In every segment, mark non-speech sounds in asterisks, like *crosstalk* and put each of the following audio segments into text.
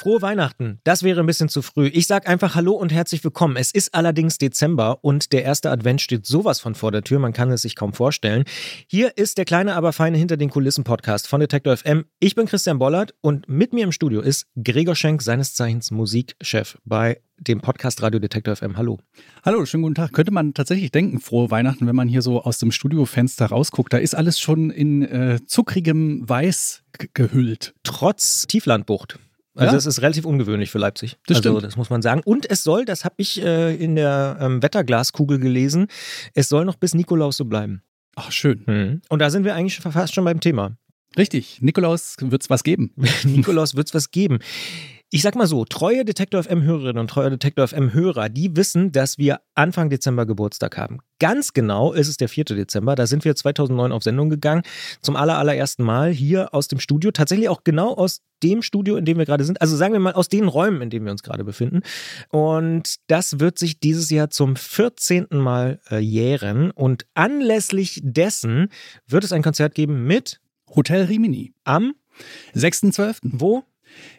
Frohe Weihnachten. Das wäre ein bisschen zu früh. Ich sag einfach Hallo und herzlich willkommen. Es ist allerdings Dezember und der erste Advent steht sowas von vor der Tür, man kann es sich kaum vorstellen. Hier ist der kleine, aber feine Hinter den Kulissen Podcast von Detektor FM. Ich bin Christian Bollert und mit mir im Studio ist Gregor Schenk, seines Zeichens Musikchef bei dem Podcast Radio Detektor FM. Hallo. Hallo, schönen guten Tag. Könnte man tatsächlich denken, frohe Weihnachten, wenn man hier so aus dem Studiofenster rausguckt. Da ist alles schon in äh, zuckrigem Weiß gehüllt. Trotz Tieflandbucht. Also Ja? das ist relativ ungewöhnlich für Leipzig. Das also stimmt. das muss man sagen. Und es soll, das habe ich äh, in der ähm, Wetterglaskugel gelesen, es soll noch bis Nikolaus so bleiben. Ach, schön. Und da sind wir eigentlich schon fast schon beim Thema. Richtig, Nikolaus wird's was geben. *laughs* Nikolaus wird es was geben. Ich sag mal so, treue Detektor FM-Hörerinnen und treue Detektor FM-Hörer, die wissen, dass wir Anfang Dezember Geburtstag haben. Ganz genau ist es der 4. Dezember. Da sind wir 2009 auf Sendung gegangen. Zum aller, allerersten Mal hier aus dem Studio. Tatsächlich auch genau aus dem Studio, in dem wir gerade sind. Also sagen wir mal aus den Räumen, in denen wir uns gerade befinden. Und das wird sich dieses Jahr zum 14. Mal äh, jähren. Und anlässlich dessen wird es ein Konzert geben mit Hotel Rimini. am, 6.12. wo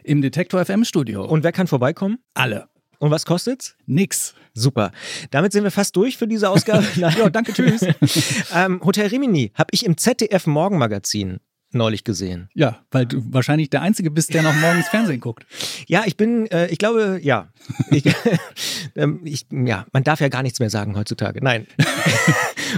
im Detektor FM Studio. und wer kann vorbeikommen? alle. Und was kostet's? Nix. Super. Damit sind wir fast durch für diese Ausgabe. *laughs* Ja, danke, tschüss. *laughs* ähm, Hotel Rimini habe ich im ZDF Morgenmagazin neulich gesehen. ja, weil du wahrscheinlich der Einzige bist, der noch morgens Fernsehen guckt. Ja, ich bin, äh, ich glaube, ja. Ich, *laughs* ähm, ich, ja, man darf ja gar nichts mehr sagen heutzutage. Nein.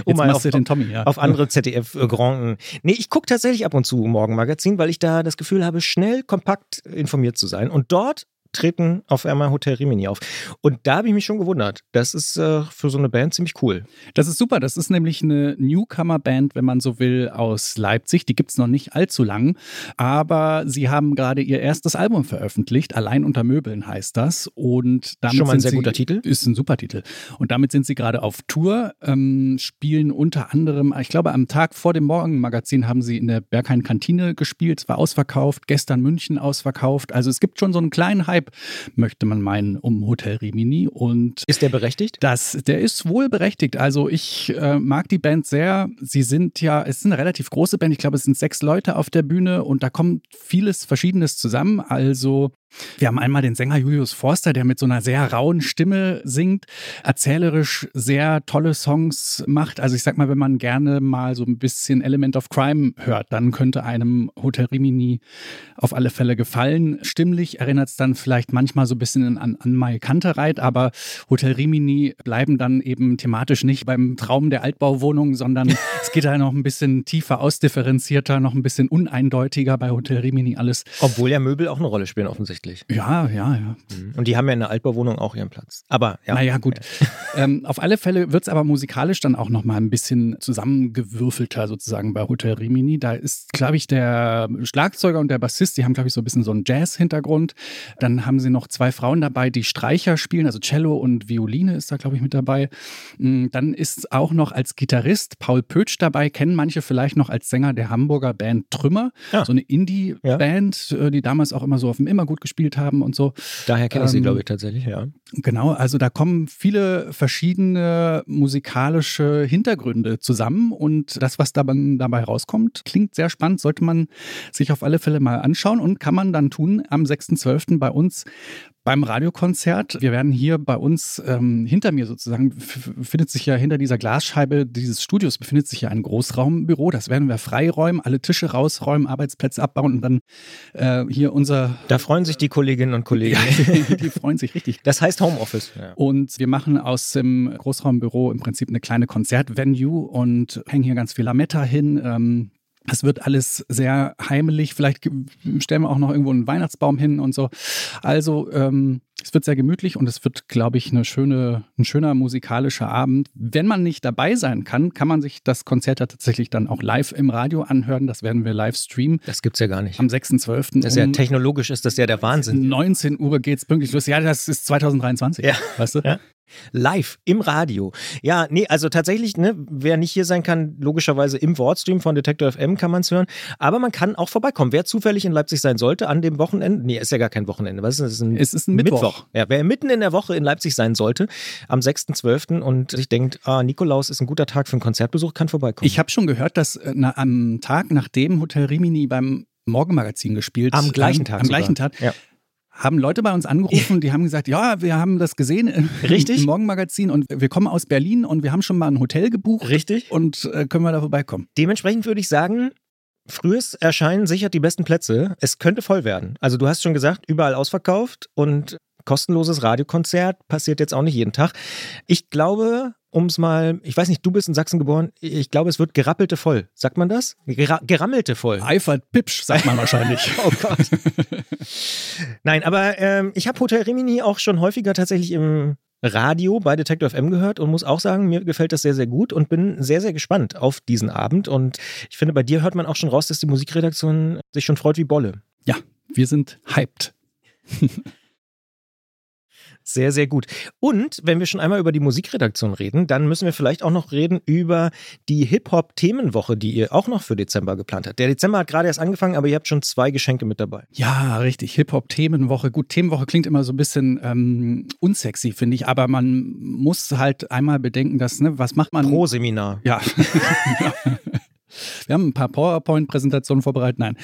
Jetzt machst du den Tommy, ja. auf andere ZDF-Granden. Nee, ich gucke tatsächlich ab und zu Morgenmagazin, weil ich da das Gefühl habe, schnell, kompakt informiert zu sein. Und dort treten auf einmal Hotel Rimini auf. Und da habe ich mich schon gewundert. Das ist äh, für so eine Band ziemlich cool. Das ist super. Das ist nämlich eine Newcomer-Band, wenn man so will, aus Leipzig. Die gibt es noch nicht allzu lang. Aber sie haben gerade ihr erstes Album veröffentlicht. Allein unter Möbeln heißt das. Und damit Schon mal ein sehr sie, guter Titel. Ist ein super Titel. Und damit sind sie gerade auf Tour, ähm, spielen unter anderem, ich glaube, am Tag vor dem Morgenmagazin haben sie in der Berghain Kantine gespielt. Es war ausverkauft. Gestern München ausverkauft. Also es gibt schon so einen kleinen Hype, möchte man meinen, um Hotel Rimini. Und Ist der berechtigt? das, der ist wohl berechtigt. Also ich äh, mag die Band sehr. Sie sind ja, es ist eine relativ große Band. Ich glaube, es sind sechs Leute auf der Bühne und da kommt vieles Verschiedenes zusammen. Also wir haben einmal den Sänger Julius Forster, der mit so einer sehr rauen Stimme singt, erzählerisch sehr tolle Songs macht. Also ich sag mal, wenn man gerne mal so ein bisschen Element of Crime hört, dann könnte einem Hotel Rimini auf alle Fälle gefallen. Stimmlich erinnert es dann vielleicht manchmal so ein bisschen an, an Mai Kantereit, aber Hotel Rimini bleiben dann eben thematisch nicht beim Traum der Altbauwohnung, sondern *laughs* es geht da noch ein bisschen tiefer ausdifferenzierter, noch ein bisschen uneindeutiger bei Hotel Rimini alles. Obwohl ja Möbel auch eine Rolle spielen, offensichtlich. Ja, ja, ja. Und die haben ja in der Altbauwohnung auch ihren Platz. Aber ja. Naja, gut. *laughs* ähm, auf alle Fälle wird es aber musikalisch dann auch noch mal ein bisschen zusammengewürfelter sozusagen bei Hotel Rimini. Da ist, glaube ich, der Schlagzeuger und der Bassist, die haben, glaube ich, so ein bisschen so einen Jazz-Hintergrund. Dann haben sie noch zwei Frauen dabei, die Streicher spielen, also Cello und Violine ist da, glaube ich, mit dabei. Mm, Dann ist auch noch als Gitarrist Paul Pötsch dabei, kennen manche vielleicht noch als Sänger der Hamburger Band Trümmer, Ja. so eine Indie-Band, äh, die damals auch immer so auf dem Immergut gespielt haben und so. Daher kenne ich sie, Ähm, glaube ich, tatsächlich, ja. Genau, also da kommen viele verschiedene musikalische Hintergründe zusammen und das, was dabei, dabei rauskommt, klingt sehr spannend, sollte man sich auf alle Fälle mal anschauen und kann man dann tun am 6.12. bei uns beim Radiokonzert. Wir werden hier bei uns ähm, hinter mir sozusagen, f- befindet sich ja hinter dieser Glasscheibe dieses Studios, befindet sich ja ein Großraumbüro. Das werden wir freiräumen, alle Tische rausräumen, Arbeitsplätze abbauen und dann äh, hier unser. Da freuen sich die Kolleginnen und Kollegen. *laughs* Ja, die freuen sich richtig. Das heißt Homeoffice. Ja. Und wir machen aus dem Großraumbüro im Prinzip eine kleine Konzertvenue und hängen hier ganz viel Lametta hin. Ähm, es wird alles sehr heimelig. Vielleicht stellen wir auch noch irgendwo einen Weihnachtsbaum hin und so. Also ähm, es wird sehr gemütlich und es wird, glaube ich, eine schöne, ein schöner musikalischer Abend. Wenn man nicht dabei sein kann, kann man sich das Konzert ja tatsächlich dann auch live im Radio anhören. Das werden wir live streamen Das gibt's ja gar nicht. am 6.12. Das ist ja um technologisch ist das ja der Wahnsinn. 19 Uhr geht's pünktlich los. Ja, das ist 2023. Ja. Weißt du? Ja. Live im Radio. Ja, nee, also tatsächlich, ne, wer nicht hier sein kann, logischerweise im Wortstream von Detector FM kann man es hören. Aber man kann auch vorbeikommen. Wer zufällig in Leipzig sein sollte an dem Wochenende, nee, ist ja gar kein Wochenende, was ist das? Ist ein es ist ein Mittwoch. Mittwoch. Ja, wer mitten in der Woche in Leipzig sein sollte, am 6.12. und sich denkt, ah, Nikolaus ist ein guter Tag für einen Konzertbesuch, kann vorbeikommen. Ich habe schon gehört, dass äh, na, am Tag, nachdem Hotel Rimini beim Morgenmagazin gespielt Am gleichen Tag. Am sogar. gleichen Tag. Ja haben Leute bei uns angerufen, die haben gesagt, ja, wir haben das gesehen im, Richtig? im Morgenmagazin und wir kommen aus Berlin und wir haben schon mal ein Hotel gebucht. Richtig. Und äh, können wir da vorbeikommen. Dementsprechend würde ich sagen, frühes Erscheinen sichert die besten Plätze. Es könnte voll werden. Also du hast schon gesagt, überall ausverkauft und kostenloses Radiokonzert passiert jetzt auch nicht jeden Tag. Ich glaube, um es mal, ich weiß nicht, du bist in Sachsen geboren, ich glaube, es wird gerappelte voll. Sagt man das? Gera gerammelte voll. Eifert Pipsch, sagt man wahrscheinlich. *laughs* oh Gott. *laughs* Nein, aber ähm, ich habe Hotel Rimini auch schon häufiger tatsächlich im Radio bei Detective FM gehört und muss auch sagen, mir gefällt das sehr, sehr gut und bin sehr, sehr gespannt auf diesen Abend. Und ich finde, bei dir hört man auch schon raus, dass die Musikredaktion sich schon freut wie Bolle. Ja, wir sind hyped. *laughs* Sehr, sehr gut. Und wenn wir schon einmal über die Musikredaktion reden, dann müssen wir vielleicht auch noch reden über die Hip-Hop-Themenwoche, die ihr auch noch für Dezember geplant habt. Der Dezember hat gerade erst angefangen, aber ihr habt schon zwei Geschenke mit dabei. Ja, richtig. Hip-Hop-Themenwoche. Gut, Themenwoche klingt immer so ein bisschen ähm, unsexy, finde ich, aber man muss halt einmal bedenken, dass, ne, was macht man? Pro Seminar. Ja. *laughs* Wir haben ein paar PowerPoint-Präsentationen vorbereitet. Nein,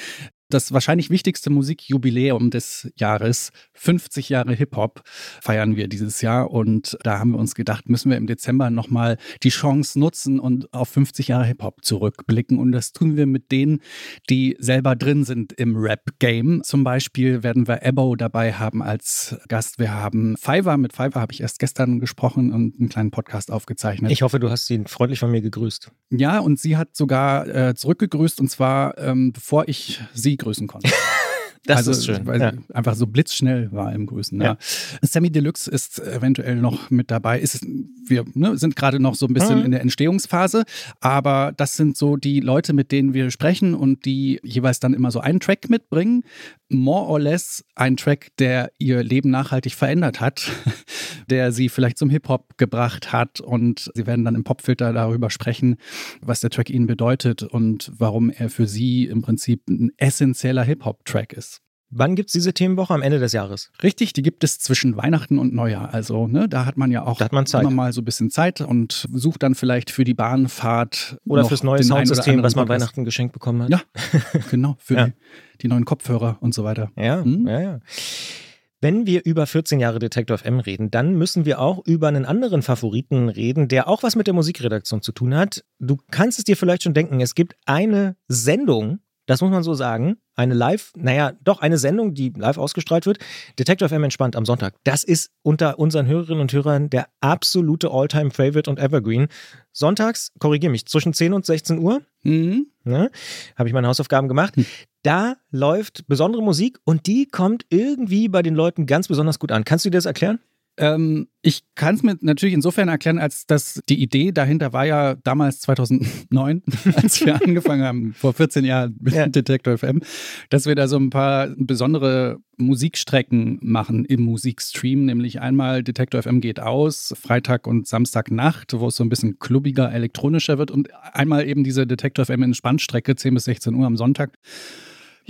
das wahrscheinlich wichtigste Musikjubiläum des Jahres, 50 Jahre Hip-Hop, feiern wir dieses Jahr. Und da haben wir uns gedacht, müssen wir im Dezember nochmal die Chance nutzen und auf 50 Jahre Hip-Hop zurückblicken. Und das tun wir mit denen, die selber drin sind im Rap-Game. Zum Beispiel werden wir Ebo dabei haben als Gast. Wir haben Fiverr. Mit Fiverr habe ich erst gestern gesprochen und einen kleinen Podcast aufgezeichnet. Ich hoffe, du hast sie freundlich von mir gegrüßt. Ja, und sie hat sogar äh, zurückgegrüßt und zwar ähm, bevor ich sie grüßen konnte. Das also, ist schön. Weil ja. einfach so blitzschnell war im Grüßen. Ja. ja. Sammy Deluxe ist eventuell noch mit dabei. Ist, wir ne, sind gerade noch so ein bisschen mhm. in der Entstehungsphase, aber das sind so die Leute, mit denen wir sprechen und die jeweils dann immer so einen Track mitbringen. More or less ein Track, der ihr Leben nachhaltig verändert hat, *laughs* der sie vielleicht zum Hip-Hop gebracht hat und sie werden dann im Popfilter darüber sprechen, was der Track ihnen bedeutet und warum er für sie im Prinzip ein essentieller Hip-Hop-Track ist. Wann gibt es diese Themenwoche? Am Ende des Jahres. Richtig, die gibt es zwischen Weihnachten und Neujahr. Also, ne, da hat man ja auch man immer mal so ein bisschen Zeit und sucht dann vielleicht für die Bahnfahrt oder fürs neue Soundsystem, was man Podcast. Weihnachten geschenkt bekommen hat. Ja, *laughs* genau, für ja. die, die, neuen Kopfhörer und so weiter. Ja, hm? ja, ja. Wenn wir über 14 Jahre Detector FM reden, dann müssen wir auch über einen anderen Favoriten reden, der auch was mit der Musikredaktion zu tun hat. Du kannst es dir vielleicht schon denken, es gibt eine Sendung, das muss man so sagen. Eine Live, naja, doch eine Sendung, die live ausgestrahlt wird. Detective FM entspannt am Sonntag. Das ist unter unseren Hörerinnen und Hörern der absolute Alltime favorite und Evergreen. Sonntags, korrigiere mich, zwischen 10 und 16 Uhr. Mhm. Ne, Habe ich meine Hausaufgaben gemacht. Hm. Da läuft besondere Musik und die kommt irgendwie bei den Leuten ganz besonders gut an. Kannst du dir das erklären? Ähm, ich kann es mir natürlich insofern erklären, als dass die Idee dahinter war ja damals 2009, *laughs* als wir angefangen haben, vor 14 Jahren mit ja. Detector FM, dass wir da so ein paar besondere Musikstrecken machen im Musikstream, nämlich einmal Detector FM geht aus, Freitag und Samstagnacht, wo es so ein bisschen klubbiger, elektronischer wird. Und einmal eben diese Detector FM Entspannstrecke 10 bis 16 Uhr am Sonntag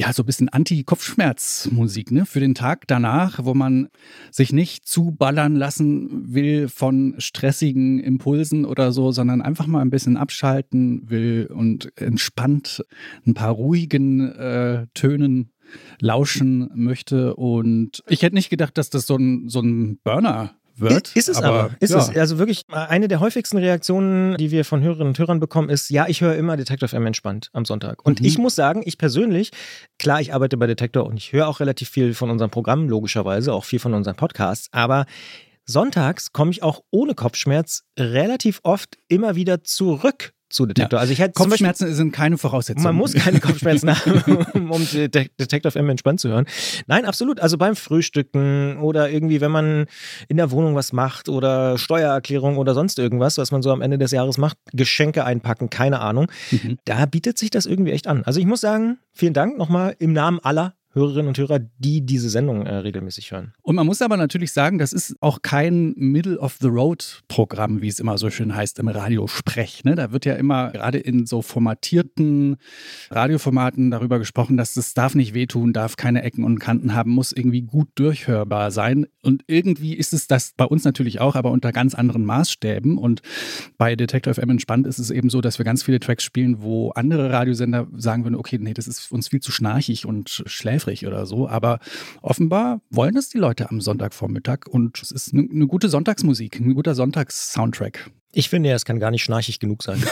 ja, so ein bisschen Anti-Kopfschmerzmusik, ne? Für den Tag danach, wo man sich nicht zuballern lassen will von stressigen Impulsen oder so, sondern einfach mal ein bisschen abschalten will und entspannt ein paar ruhigen äh, Tönen lauschen möchte. Und ich hätte nicht gedacht, dass das so ein, so ein Burner wird. Ist es aber. aber. Ist ja. es. Also wirklich, eine der häufigsten Reaktionen, die wir von Hörerinnen und Hörern bekommen, ist, ja, ich höre immer Detective M entspannt am Sonntag. Und mhm. ich muss sagen, ich persönlich, klar, ich arbeite bei Detektor und ich höre auch relativ viel von unserem Programm, logischerweise, auch viel von unseren Podcasts, aber Sonntags komme ich auch ohne Kopfschmerz relativ oft immer wieder zurück zu Detektor. Ja. Also ich hätte Kopfschmerzen Beispiel, sind keine Voraussetzung. Man muss keine Kopfschmerzen *laughs* haben, um Detektor FM entspannt zu hören. Nein, absolut. Also beim Frühstücken oder irgendwie, wenn man in der Wohnung was macht oder Steuererklärung oder sonst irgendwas, was man so am Ende des Jahres macht, Geschenke einpacken, keine Ahnung. Mhm. Da bietet sich das irgendwie echt an. Also ich muss sagen, vielen Dank nochmal im Namen aller Hörerinnen und Hörer, die diese Sendung äh, regelmäßig hören. Und man muss aber natürlich sagen, das ist auch kein Middle-of-the-Road-Programm, wie es immer so schön heißt im Radiosprech. Ne? Da wird ja immer gerade in so formatierten Radioformaten darüber gesprochen, dass es darf nicht wehtun, darf keine Ecken und Kanten haben, muss irgendwie gut durchhörbar sein. Und irgendwie ist es das bei uns natürlich auch, aber unter ganz anderen Maßstäben. Und bei Detector FM entspannt ist es eben so, dass wir ganz viele Tracks spielen, wo andere Radiosender sagen würden, okay, nee, das ist uns viel zu schnarchig und schläft schläfrig oder so. Aber offenbar wollen es die Leute am Sonntagvormittag und es ist eine, eine gute Sonntagsmusik, ein guter Sonntagssoundtrack. Ich finde ja, es kann gar nicht schnarchig genug sein. *laughs*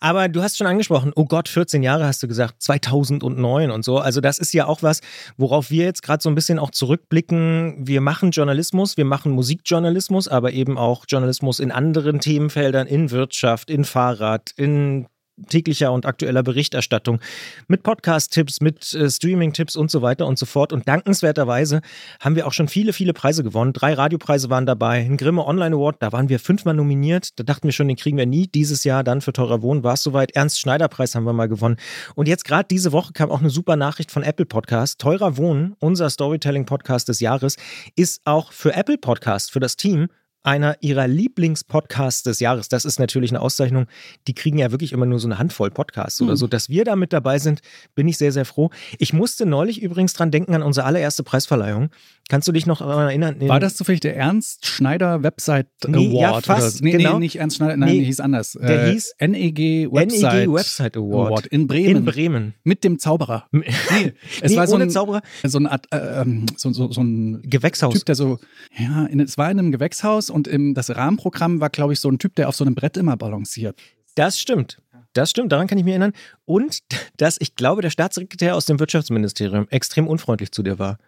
Aber du hast schon angesprochen, oh Gott, 14 Jahre hast du gesagt, 2009 und so. Also das ist ja auch was, worauf wir jetzt gerade so ein bisschen auch zurückblicken. Wir machen Journalismus, wir machen Musikjournalismus, aber eben auch Journalismus in anderen Themenfeldern, in Wirtschaft, in Fahrrad, in täglicher und aktueller Berichterstattung, mit Podcast-Tipps, mit äh, Streaming-Tipps und so weiter und so fort. Und dankenswerterweise haben wir auch schon viele, viele Preise gewonnen. Drei Radiopreise waren dabei, ein Grimme Online Award, da waren wir fünfmal nominiert. Da dachten wir schon, den kriegen wir nie. Dieses Jahr dann für Teurer Wohnen war es soweit. Ernst Schneider Preis haben wir mal gewonnen. Und jetzt gerade diese Woche kam auch eine super Nachricht von Apple Podcast. Teurer Wohnen, unser Storytelling-Podcast des Jahres, ist auch für Apple Podcast, für das Team einer ihrer Lieblingspodcasts des Jahres. Das ist natürlich eine Auszeichnung. Die kriegen ja wirklich immer nur so eine Handvoll Podcasts mhm. oder so. Dass wir da mit dabei sind, bin ich sehr, sehr froh. Ich musste neulich übrigens dran denken an unsere allererste Preisverleihung. Kannst du dich noch daran erinnern? War das zufällig der Ernst Schneider Website nee, Award? Ja, fast, nee, genau. nee, nicht Ernst Schneider, nein, Nee, hieß anders. der äh, hieß NEG Website, NEG Website Award. in Bremen. In Bremen. Mit dem Zauberer. *laughs* Nee, es war so ein, Zauberer. so ein, Art, äh, ähm, so, so, so ein Gewächshaus. Typ, der so, ja, in, es war in einem Gewächshaus und im, das Rahmenprogramm war, glaube ich, so ein Typ, der auf so einem Brett immer balanciert. Das stimmt. Das stimmt, daran kann ich mich erinnern. Und dass ich glaube, der Staatssekretär aus dem Wirtschaftsministerium extrem unfreundlich zu dir war.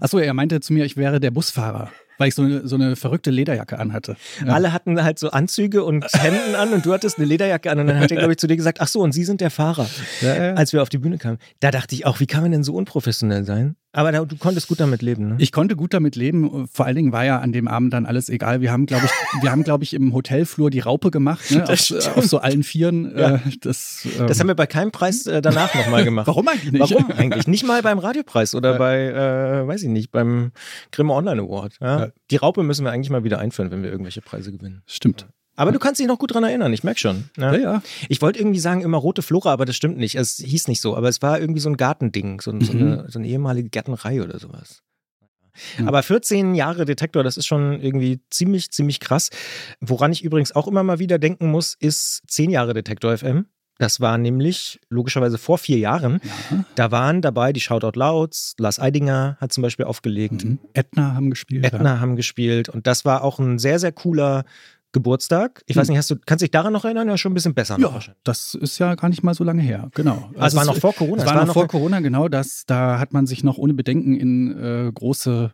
Achso, er meinte zu mir, ich wäre der Busfahrer, weil ich so eine, so eine verrückte Lederjacke anhatte. Ja. Alle hatten halt so Anzüge und *laughs* Hemden an und du hattest eine Lederjacke an und dann hat er, glaube ich, zu dir gesagt, ach so, und Sie sind der Fahrer, Ja, ja. als wir auf die Bühne kamen. Da dachte ich auch, wie kann man denn so unprofessionell sein? Aber da, du konntest gut damit leben, ne? Ich konnte gut damit leben. Vor allen Dingen war ja an dem Abend dann alles egal. Wir haben, glaube ich, wir haben, glaube ich, im Hotelflur die Raupe gemacht, ne? *laughs* Das auf, stimmt. auf so allen Vieren. Ja. Äh, das, ähm, das haben wir bei keinem Preis äh, danach nochmal gemacht. *laughs* Warum eigentlich nicht? Warum eigentlich? Nicht mal beim Radiopreis oder Ja. bei, äh, weiß ich nicht, beim Grimme Online Award. Ja? Ja. Die Raupe müssen wir eigentlich mal wieder einführen, wenn wir irgendwelche Preise gewinnen. Stimmt. Aber du kannst dich noch gut dran erinnern, ich merke schon. Ja, ja. Ich wollte irgendwie sagen, immer rote Flora, aber das stimmt nicht. Es hieß nicht so, aber es war irgendwie so ein Gartending, so, so, Mhm. eine, so eine ehemalige Gärtnerei oder sowas. Ja. Aber 14 Jahre Detektor, das ist schon irgendwie ziemlich, ziemlich krass. Woran ich übrigens auch immer mal wieder denken muss, ist 10 Jahre Detektor FM. Das war nämlich logischerweise vor vier Jahren. ja. Da waren dabei die Shoutout Louds, Lars Eidinger hat zum Beispiel aufgelegt, Mhm. Ätna haben gespielt. Edna haben gespielt und das war auch ein sehr, sehr cooler Geburtstag. Ich weiß nicht, hast du, kannst du dich daran noch erinnern? Ja, schon ein bisschen besser. Ja, das ist ja gar nicht mal so lange her. Genau. Ah, es war noch vor Corona. Es war, noch vor Corona, genau. Das, da hat man sich noch ohne Bedenken in äh, große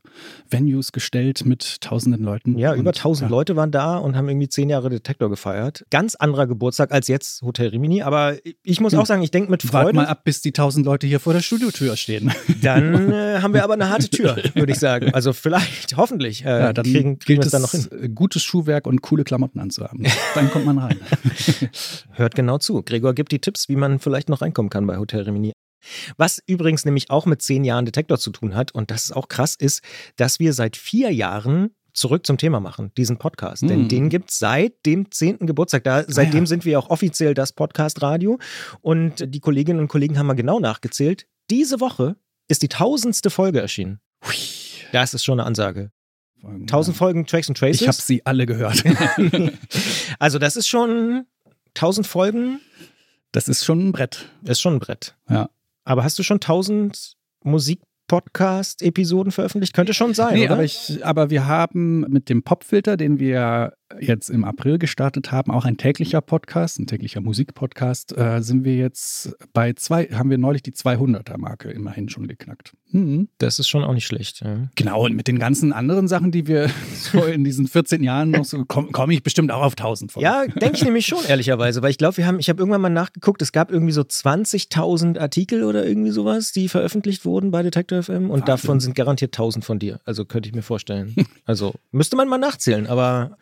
Venues gestellt mit tausenden Leuten. Ja, über Und, 1000 ja. Leute waren da und haben irgendwie zehn Jahre Detektor gefeiert. Ganz anderer Geburtstag als jetzt Hotel Rimini. Aber ich muss Ja. auch sagen, ich denke mit Wart Freude. mal ab, bis die tausend Leute hier vor der Studiotür stehen. *laughs* Dann äh, haben wir aber eine harte Tür, *laughs* würde ich sagen. Also vielleicht, hoffentlich, äh, Ja, dann kriegen, kriegen gilt wir es es, dann noch hin. äh, gutes Schuhwerk und coole Klamotten anzuhaben. Dann kommt man rein. *laughs* Hört genau zu. Gregor gibt die Tipps, wie man vielleicht noch reinkommen kann bei Hotel Rimini. Was übrigens nämlich auch mit zehn Jahren Detektor zu tun hat, und das ist auch krass, ist, dass wir seit vier Jahren zurück zum Thema machen, diesen Podcast. Denn Mhm. den gibt es seit dem zehnten Geburtstag. Da, seitdem ja. sind wir auch offiziell das Podcast-Radio. Und die Kolleginnen und Kollegen haben mal genau nachgezählt. Diese Woche ist die tausendste Folge erschienen. Hui. Das ist schon eine Ansage. Tausend Folgen Tracks and Traces. Ich habe sie alle gehört. *laughs* also das ist schon tausend Folgen, Das ist schon ein Brett. ist schon ein Brett. Ja. Aber hast du schon tausend Musik-Podcast-Episoden veröffentlicht? Könnte schon sein, Nee, oder? aber, ich, aber wir haben mit dem Popfilter, den wir jetzt im April gestartet haben, auch ein täglicher Podcast, ein täglicher Musikpodcast, äh, sind wir jetzt bei zwei, haben wir neulich die 200er-Marke immerhin schon geknackt. Mhm. das ist schon auch nicht schlecht. Ja. Genau, und mit den ganzen anderen Sachen, die wir *laughs* so in diesen 14 Jahren noch so, komme komm ich bestimmt auch auf 1000 von. Ja, denke ich nämlich schon, ehrlicherweise, weil ich glaube, wir haben, ich habe irgendwann mal nachgeguckt, es gab irgendwie so 20.000 Artikel oder irgendwie sowas, die veröffentlicht wurden bei Detector FM und Wahnsinn. davon sind garantiert 1000 von dir. Also könnte ich mir vorstellen. Also müsste man mal nachzählen, aber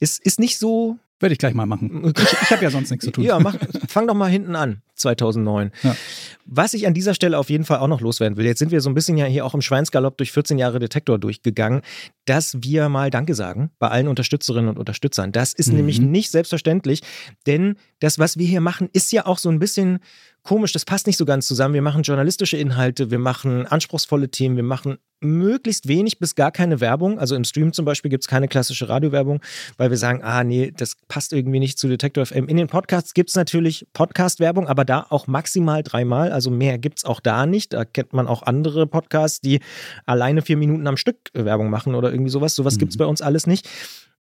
ist, ist nicht so Werde ich gleich mal machen. *laughs* Ich, ich habe ja sonst nichts zu tun. Ja, mach, fang doch mal hinten an, 2009. Ja. Was ich an dieser Stelle auf jeden Fall auch noch loswerden will, jetzt sind wir so ein bisschen ja hier auch im Schweinsgalopp durch 14 Jahre Detektor durchgegangen, dass wir mal Danke sagen bei allen Unterstützerinnen und Unterstützern. Das ist mhm. nämlich nicht selbstverständlich, denn das, was wir hier machen, ist ja auch so ein bisschen komisch, das passt nicht so ganz zusammen. Wir machen journalistische Inhalte, wir machen anspruchsvolle Themen, wir machen möglichst wenig bis gar keine Werbung. Also im Stream zum Beispiel gibt es keine klassische Radiowerbung, weil wir sagen, ah nee, das passt irgendwie nicht zu Detector FM. In den Podcasts gibt es natürlich Podcast-Werbung, aber da auch maximal dreimal. Also mehr gibt es auch da nicht. Da kennt man auch andere Podcasts, die alleine vier Minuten am Stück Werbung machen oder irgendwie sowas. Sowas mhm. gibt es bei uns alles nicht.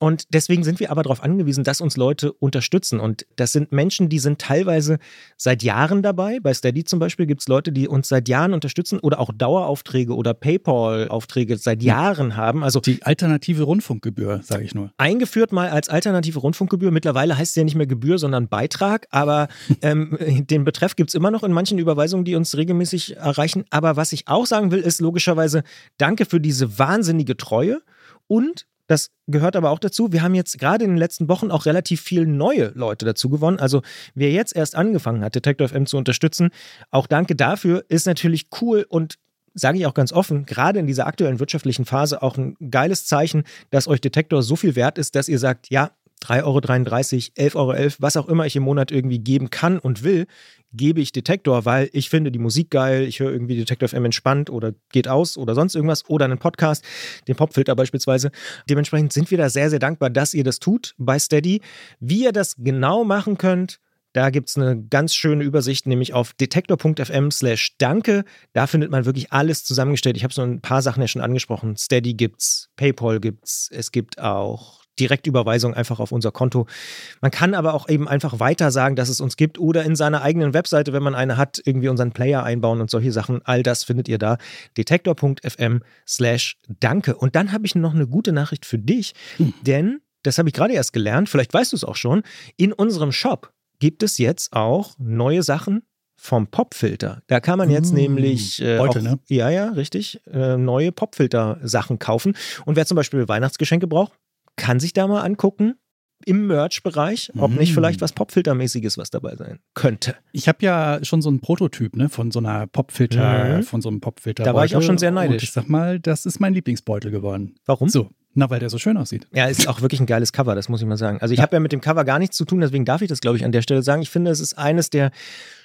Und deswegen sind wir aber darauf angewiesen, dass uns Leute unterstützen. Und das sind Menschen, die sind teilweise seit Jahren dabei. Bei Steady zum Beispiel gibt es Leute, die uns seit Jahren unterstützen oder auch Daueraufträge oder PayPal-Aufträge seit Jahren haben. Also die alternative Rundfunkgebühr, sage ich nur. Eingeführt mal als alternative Rundfunkgebühr. Mittlerweile heißt es ja nicht mehr Gebühr, sondern Beitrag. Aber *laughs* ähm, den Betreff gibt es immer noch in manchen Überweisungen, die uns regelmäßig erreichen. Aber was ich auch sagen will, ist logischerweise Danke für diese wahnsinnige Treue. Und das gehört aber auch dazu. Wir haben jetzt gerade in den letzten Wochen auch relativ viele neue Leute dazu gewonnen. Also wer jetzt erst angefangen hat, Detector FM zu unterstützen, auch danke dafür, ist natürlich cool und sage ich auch ganz offen, gerade in dieser aktuellen wirtschaftlichen Phase auch ein geiles Zeichen, dass euch Detektor so viel wert ist, dass ihr sagt, ja, 3,33 Euro, 11,11 Euro, was auch immer ich im Monat irgendwie geben kann und will, gebe ich Detektor, weil ich finde die Musik geil, ich höre irgendwie Detektor FM entspannt oder geht aus oder sonst irgendwas oder einen Podcast, den Popfilter beispielsweise. Dementsprechend sind wir da sehr, sehr dankbar, dass ihr das tut bei Steady. Wie ihr das genau machen könnt, da gibt es eine ganz schöne Übersicht, nämlich auf detektor.fm slash danke. Da findet man wirklich alles zusammengestellt. Ich habe so ein paar Sachen ja schon angesprochen. Steady gibt's, PayPal gibt's, es gibt auch Direktüberweisung einfach auf unser Konto. Man kann aber auch eben einfach weiter sagen, dass es uns gibt oder in seiner eigenen Webseite, wenn man eine hat, irgendwie unseren Player einbauen und solche Sachen. All das findet ihr da. Detektor.fm slash danke. Und dann habe ich noch eine gute Nachricht für dich, hm. denn das habe ich gerade erst gelernt, vielleicht weißt du es auch schon, in unserem Shop gibt es jetzt auch neue Sachen vom Popfilter. Da kann man jetzt mmh, nämlich äh, heute, auch, ne? ja, ja, richtig, äh, neue Popfilter-Sachen kaufen. Und wer zum Beispiel Weihnachtsgeschenke braucht, kann sich da mal angucken im Merch-Bereich, ob mm. nicht vielleicht was Popfiltermäßiges was dabei sein könnte. Ich habe ja schon so einen Prototyp ne, von so einer Popfilter, mm. von so einem Popfilter. Da war ich auch schon sehr neidisch. Und ich sag mal, das ist mein Lieblingsbeutel geworden. Warum? So, na, weil der so schön aussieht. Ja, ist auch wirklich ein geiles Cover, das muss ich mal sagen. Also ich ja. habe ja mit dem Cover gar nichts zu tun, deswegen darf ich das, glaube ich, an der Stelle sagen. Ich finde, es ist eines der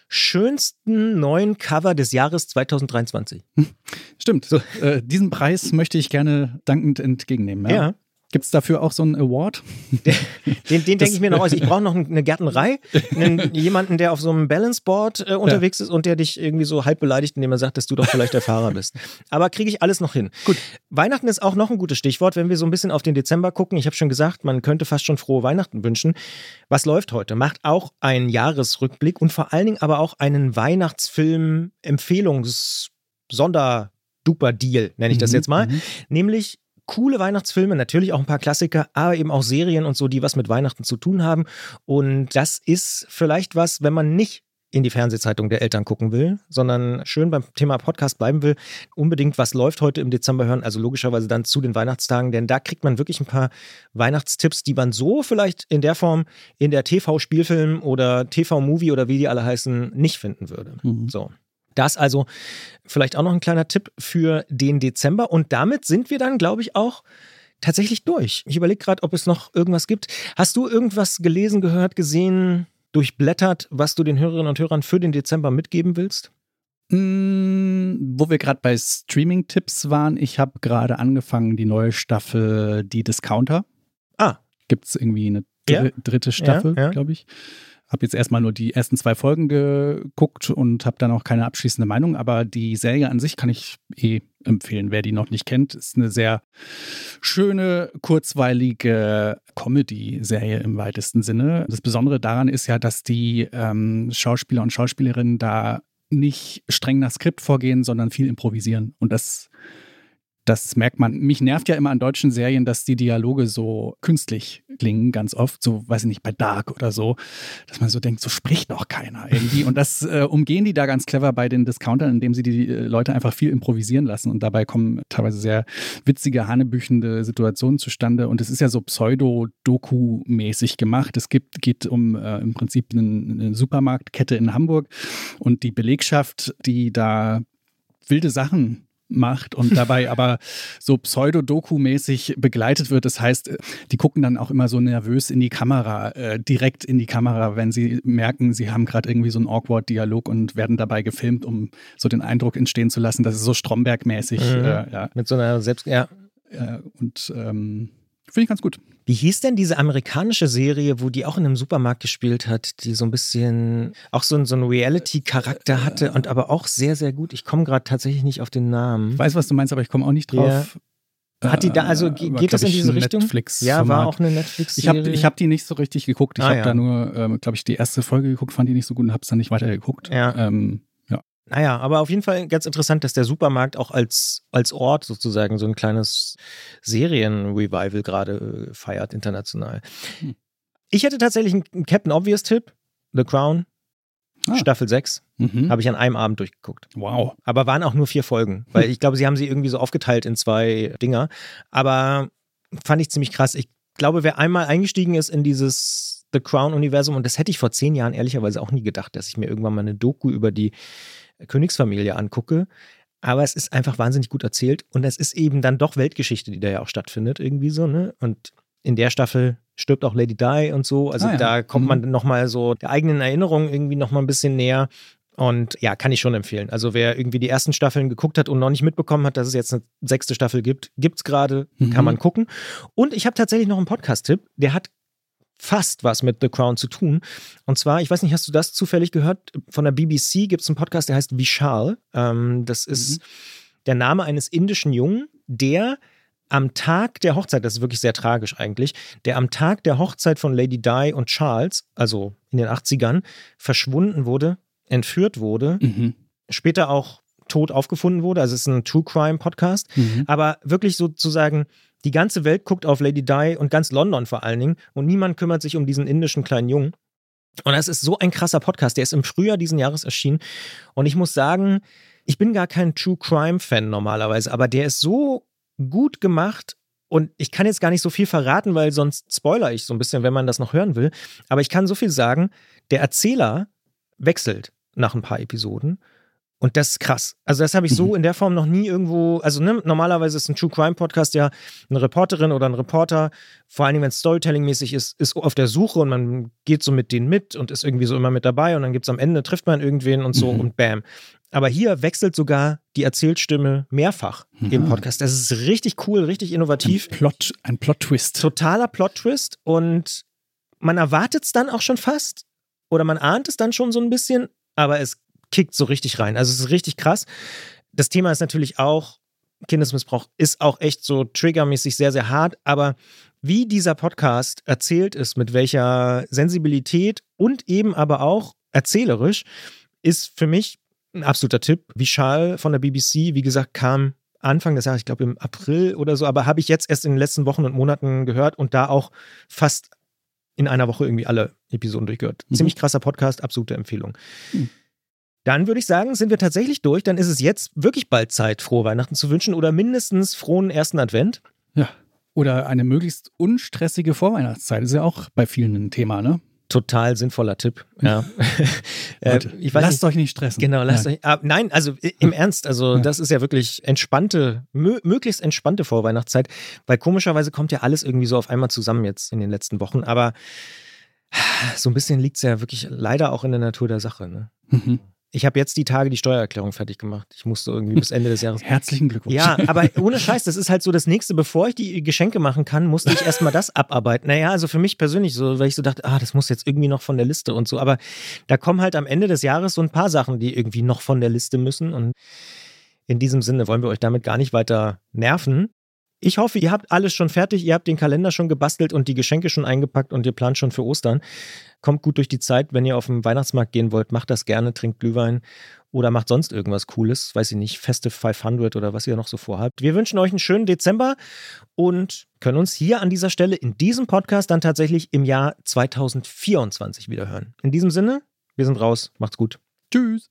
schönsten neuen Cover des Jahres 2023. Hm. *laughs* Stimmt. So, äh, diesen Preis möchte ich gerne dankend entgegennehmen. ja. ja. Gibt es dafür auch so einen Award? *laughs* Den, den, den denke ich mir noch aus. Ich brauche noch eine Gärtnerei, einen, *laughs* jemanden, der auf so einem Balanceboard äh, unterwegs ja. ist und der dich irgendwie so halb beleidigt, indem er sagt, dass du doch vielleicht der Fahrer bist. Aber kriege ich alles noch hin. Gut, Weihnachten ist auch noch ein gutes Stichwort, wenn wir so ein bisschen auf den Dezember gucken. Ich habe schon gesagt, man könnte fast schon frohe Weihnachten wünschen. Was läuft heute? Macht auch einen Jahresrückblick und vor allen Dingen aber auch einen Weihnachtsfilm-Empfehlungs-Sonder-Duper-Deal, nenne ich das mhm, jetzt mal. Mhm. Nämlich coole Weihnachtsfilme, natürlich auch ein paar Klassiker, aber eben auch Serien und so, die was mit Weihnachten zu tun haben. Und das ist vielleicht was, wenn man nicht in die Fernsehzeitung der Eltern gucken will, sondern schön beim Thema Podcast bleiben will, unbedingt was läuft heute im Dezember hören, also logischerweise dann zu den Weihnachtstagen, denn da kriegt man wirklich ein paar Weihnachtstipps, die man so vielleicht in der Form in der TV-Spielfilm oder TV-Movie oder wie die alle heißen, nicht finden würde. Mhm. So. Das also vielleicht auch noch ein kleiner Tipp für den Dezember. Und damit sind wir dann, glaube ich, auch tatsächlich durch. Ich überlege gerade, ob es noch irgendwas gibt. Hast du irgendwas gelesen, gehört, gesehen, durchblättert, was du den Hörerinnen und Hörern für den Dezember mitgeben willst? Mm, wo wir gerade bei Streaming-Tipps waren, ich habe gerade angefangen, die neue Staffel Die Discounter. Ah. Gibt es irgendwie eine dr ja. dritte Staffel, ja, ja. glaube ich. Habe jetzt erstmal nur die ersten zwei Folgen geguckt und habe dann auch keine abschließende Meinung, aber die Serie an sich kann ich eh empfehlen. Wer die noch nicht kennt, ist eine sehr schöne, kurzweilige Comedy-Serie im weitesten Sinne. Das Besondere daran ist ja, dass die ähm, Schauspieler und Schauspielerinnen da nicht streng nach Skript vorgehen, sondern viel improvisieren. Und das Das merkt man. Mich nervt ja immer an deutschen Serien, dass die Dialoge so künstlich klingen, ganz oft. So, weiß ich nicht, bei Dark oder so. Dass man so denkt, so spricht doch keiner irgendwie. Und das äh, umgehen die da ganz clever bei den Discountern, indem sie die äh, Leute einfach viel improvisieren lassen. Und dabei kommen teilweise sehr witzige, hanebüchende Situationen zustande. Und es ist ja so pseudo-Doku-mäßig gemacht. Es gibt, geht um äh, im Prinzip eine, eine Supermarktkette in Hamburg und die Belegschaft, die da wilde Sachen macht und dabei aber so pseudo-doku-mäßig begleitet wird. Das heißt, die gucken dann auch immer so nervös in die Kamera, äh, direkt in die Kamera, wenn sie merken, sie haben gerade irgendwie so einen awkward Dialog und werden dabei gefilmt, um so den Eindruck entstehen zu lassen, dass es so Stromberg-mäßig. Mhm. Äh, ja. Mit so einer Selbst... Ja. Äh, und ähm, Finde ich ganz gut. Wie hieß denn diese amerikanische Serie, wo die auch in einem Supermarkt gespielt hat, die so ein bisschen auch so, so einen Reality-Charakter hatte und aber auch sehr, sehr gut. Ich komme gerade tatsächlich nicht auf den Namen. Ich weiß, was du meinst, aber ich komme auch nicht drauf. Ja. Hat die da, also äh, geht das in diese Richtung? Netflix ja, war auch eine Netflix-Serie. Ich habe ich hab die nicht so richtig geguckt. Ich ah, habe ja. da nur, ähm, glaube ich, die erste Folge geguckt, fand die nicht so gut und habe es dann nicht weiter geguckt. Ja. Ähm, naja, aber auf jeden Fall ganz interessant, dass der Supermarkt auch als, als Ort sozusagen so ein kleines Serienrevival gerade äh, feiert, international. Hm. Ich hätte tatsächlich einen Captain Obvious-Tipp: The Crown, ah. Staffel 6. Mhm. Habe ich an einem Abend durchgeguckt. Wow. Aber waren auch nur vier Folgen, weil ich glaube, sie haben sie irgendwie so aufgeteilt in zwei Dinger. Aber fand ich ziemlich krass. Ich glaube, wer einmal eingestiegen ist in dieses The Crown-Universum, und das hätte ich vor zehn Jahren ehrlicherweise auch nie gedacht, dass ich mir irgendwann mal eine Doku über die Königsfamilie angucke. Aber es ist einfach wahnsinnig gut erzählt und es ist eben dann doch Weltgeschichte, die da ja auch stattfindet, irgendwie so, ne? Und in der Staffel stirbt auch Lady Di und so. Also ah, ja. da kommt mhm. man nochmal so der eigenen Erinnerung irgendwie nochmal ein bisschen näher. Und ja, kann ich schon empfehlen. Also wer irgendwie die ersten Staffeln geguckt hat und noch nicht mitbekommen hat, dass es jetzt eine sechste Staffel gibt, gibt es gerade, mhm. kann man gucken. Und ich habe tatsächlich noch einen Podcast-Tipp, der hat fast was mit The Crown zu tun. Und zwar, ich weiß nicht, hast du das zufällig gehört? Von der BBC gibt es einen Podcast, der heißt Vishal. Ähm, das ist mhm. der Name eines indischen Jungen, der am Tag der Hochzeit, das ist wirklich sehr tragisch eigentlich, der am Tag der Hochzeit von Lady Di und Charles, also in den 80ern, verschwunden wurde, entführt wurde, mhm. später auch tot aufgefunden wurde. Also es ist ein True Crime Podcast, mhm. aber wirklich sozusagen die ganze Welt guckt auf Lady Di und ganz London vor allen Dingen und niemand kümmert sich um diesen indischen kleinen Jungen. Und das ist so ein krasser Podcast. Der ist im Frühjahr diesen Jahres erschienen. Und ich muss sagen, ich bin gar kein True Crime-Fan normalerweise, aber der ist so gut gemacht. Und ich kann jetzt gar nicht so viel verraten, weil sonst spoiler ich so ein bisschen, wenn man das noch hören will. Aber ich kann so viel sagen, der Erzähler wechselt nach ein paar Episoden. Und das ist krass. Also, das habe ich so mhm. in der Form noch nie irgendwo. Also, ne, normalerweise ist ein True Crime Podcast ja eine Reporterin oder ein Reporter, vor allem wenn es Storytelling-mäßig ist, ist auf der Suche und man geht so mit denen mit und ist irgendwie so immer mit dabei und dann gibt es am Ende, trifft man irgendwen und so mhm. und bam. Aber hier wechselt sogar die Erzählstimme mehrfach mhm. im Podcast. Das ist richtig cool, richtig innovativ. Ein Plot, ein Plot-Twist. Totaler Plot-Twist und man erwartet es dann auch schon fast oder man ahnt es dann schon so ein bisschen, aber es kickt so richtig rein. Also es ist richtig krass. Das Thema ist natürlich auch, Kindesmissbrauch ist auch echt so triggermäßig sehr, sehr hart, aber wie dieser Podcast erzählt ist, mit welcher Sensibilität und eben aber auch erzählerisch, ist für mich ein absoluter Tipp. Wie Schal von der BBC, wie gesagt, kam Anfang des Jahres, ich glaube im April oder so, aber habe ich jetzt erst in den letzten Wochen und Monaten gehört und da auch fast in einer Woche irgendwie alle Episoden durchgehört. Mhm. Ziemlich krasser Podcast, absolute Empfehlung. Mhm. Dann würde ich sagen, sind wir tatsächlich durch. Dann ist es jetzt wirklich bald Zeit, frohe Weihnachten zu wünschen oder mindestens frohen ersten Advent. Ja. Oder eine möglichst unstressige Vorweihnachtszeit. Ist ja auch bei vielen ein Thema, ne? Total sinnvoller Tipp. Ja. *laughs* äh, lasst nicht, euch nicht stressen. Genau, lasst nein. euch. Ah, nein, also im Ernst, also ja. das ist ja wirklich entspannte, mö möglichst entspannte Vorweihnachtszeit, weil komischerweise kommt ja alles irgendwie so auf einmal zusammen jetzt in den letzten Wochen. Aber so ein bisschen liegt es ja wirklich leider auch in der Natur der Sache. Ne? Mhm. Ich habe jetzt die Tage die Steuererklärung fertig gemacht. Ich musste irgendwie bis Ende des Jahres. *laughs* Herzlichen Glückwunsch. Ja, aber *laughs* ohne Scheiß, das ist halt so das nächste. Bevor ich die Geschenke machen kann, musste ich erstmal das abarbeiten. Naja, also für mich persönlich so, weil ich so dachte, ah, das muss jetzt irgendwie noch von der Liste und so. Aber da kommen halt am Ende des Jahres so ein paar Sachen, die irgendwie noch von der Liste müssen. Und in diesem Sinne wollen wir euch damit gar nicht weiter nerven. Ich hoffe, ihr habt alles schon fertig, ihr habt den Kalender schon gebastelt und die Geschenke schon eingepackt und ihr plant schon für Ostern. Kommt gut durch die Zeit. Wenn ihr auf den Weihnachtsmarkt gehen wollt, macht das gerne, trinkt Glühwein oder macht sonst irgendwas Cooles. Weiß ich nicht, Festive 500 oder was ihr noch so vorhabt. Wir wünschen euch einen schönen Dezember und können uns hier an dieser Stelle in diesem Podcast dann tatsächlich im Jahr 2024 wieder hören. In diesem Sinne, wir sind raus. Macht's gut. Tschüss.